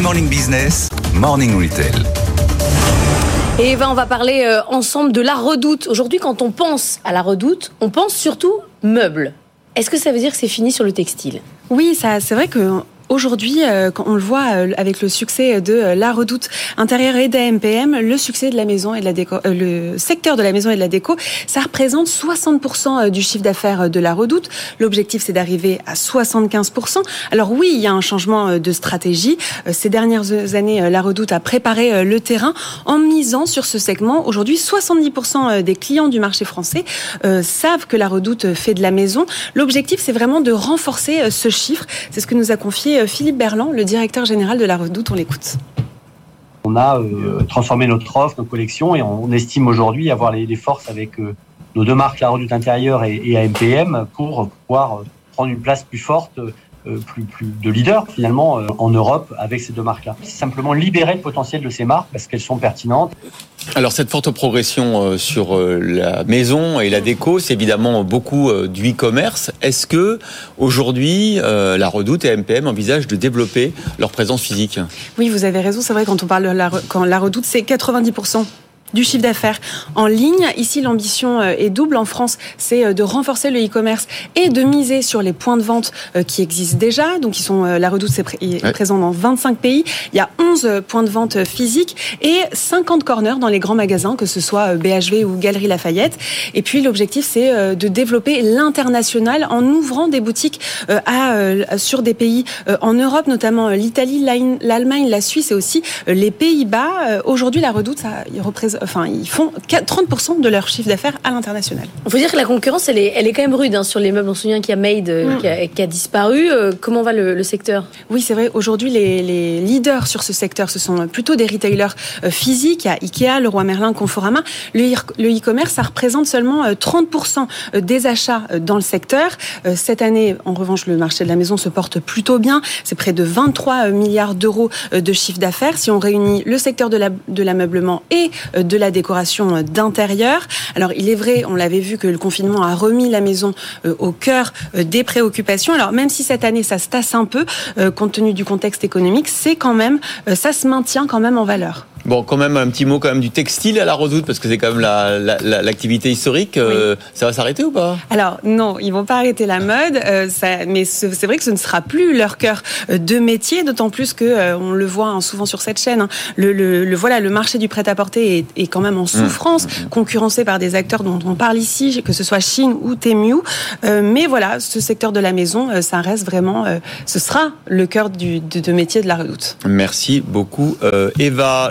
Good Morning Business, Morning Retail. Et Eva, on va parler euh, ensemble de la redoute. Aujourd'hui, quand on pense à la redoute, on pense surtout meubles. Est-ce que ça veut dire que c'est fini sur le textile? Oui, ça, c'est vrai que Aujourd'hui, euh, on le voit euh, avec le succès de euh, la Redoute intérieure et d'AMPM, le succès de la maison et de la déco, le secteur de la maison et de la déco, ça représente 60% du chiffre d'affaires de la Redoute. L'objectif, c'est d'arriver à 75%. Alors oui, il y a un changement de stratégie. Ces dernières années, la Redoute a préparé le terrain en misant sur ce segment. Aujourd'hui, 70% des clients du marché français savent que la Redoute fait de la maison. L'objectif, c'est vraiment de renforcer ce chiffre. C'est ce que nous a confié euh, Philippe Berland, le directeur général de la Redoute. On l'écoute. On a euh, transformé notre offre, nos collections, et on estime aujourd'hui avoir les, forces avec euh, nos deux marques, la Redoute intérieure et, AMPM, pour pouvoir prendre une place plus forte plus, de leaders finalement en Europe avec ces deux marques-là. C'est simplement libérer le potentiel de ces marques parce qu'elles sont pertinentes. Alors cette forte progression euh, sur la maison et la déco, c'est évidemment beaucoup du e-commerce. Est-ce que aujourd'hui la Redoute et MPM envisagent de développer leur présence physique? Oui, vous avez raison. C'est vrai quand on parle de la Redoute, c'est 90 du chiffre d'affaires en ligne. Ici, l'ambition euh, est double. En France, c'est euh, de renforcer le e-commerce et de miser sur les points de vente euh, qui existent déjà. Donc, ils sont, la Redoute est présent dans 25 pays. Il y a 11 points de vente physiques et 50 corners dans les grands magasins, que ce soit BHV ou Galerie Lafayette. Et puis, l'objectif, c'est de développer l'international en ouvrant des boutiques à, sur des pays en Europe, notamment l'Italie, l'Allemagne, la Suisse et aussi les Pays-Bas. Aujourd'hui, la Redoute, ça, il représente enfin, ils font 30% de leur chiffre d'affaires à l'international. Il faut dire que la concurrence, elle est, elle est quand même rude hein, sur les meubles. On se souvient qu'il y a Made euh, mm. qui, a, disparu. Euh, comment va le, secteur? Oui, c'est vrai. Aujourd'hui, les, leaders sur ce secteur, ce sont plutôt des retailers euh, physiques. Il y a Ikea, Leroy Merlin, Conforama. Le e-commerce, ça représente seulement 30% des achats dans le secteur. Cette année, en revanche, le marché de la maison se porte plutôt bien. C'est près de 23 milliards d'euros de chiffre d'affaires. Si on réunit le secteur de l'ameublement et de la décoration d'intérieur. Alors il est vrai, on l'avait vu que le confinement a remis la maison euh, au cœur euh, des préoccupations. Alors même si cette année ça se tasse un peu, euh, compte tenu du contexte économique, c'est quand même, ça se maintient quand même en valeur. Bon, quand même un petit mot quand même du textile à la Redoute parce que c'est quand même l'activité la, historique. Euh, ça va s'arrêter ou pas? Alors non, ils vont pas arrêter la mode, euh, ça, mais c'est vrai que ce ne sera plus leur cœur euh, de métier, d'autant plus que on le voit hein, souvent sur cette chaîne. Hein, le, le, voilà, le marché du prêt-à-porter est, est, quand même en mmh. souffrance, mmh. concurrencé par des acteurs dont on parle ici, que ce soit Chine ou Temu. mais voilà, ce secteur de la maison, ça reste vraiment, ce sera le cœur du, de, de métier de la Redoute. Merci beaucoup, Eva.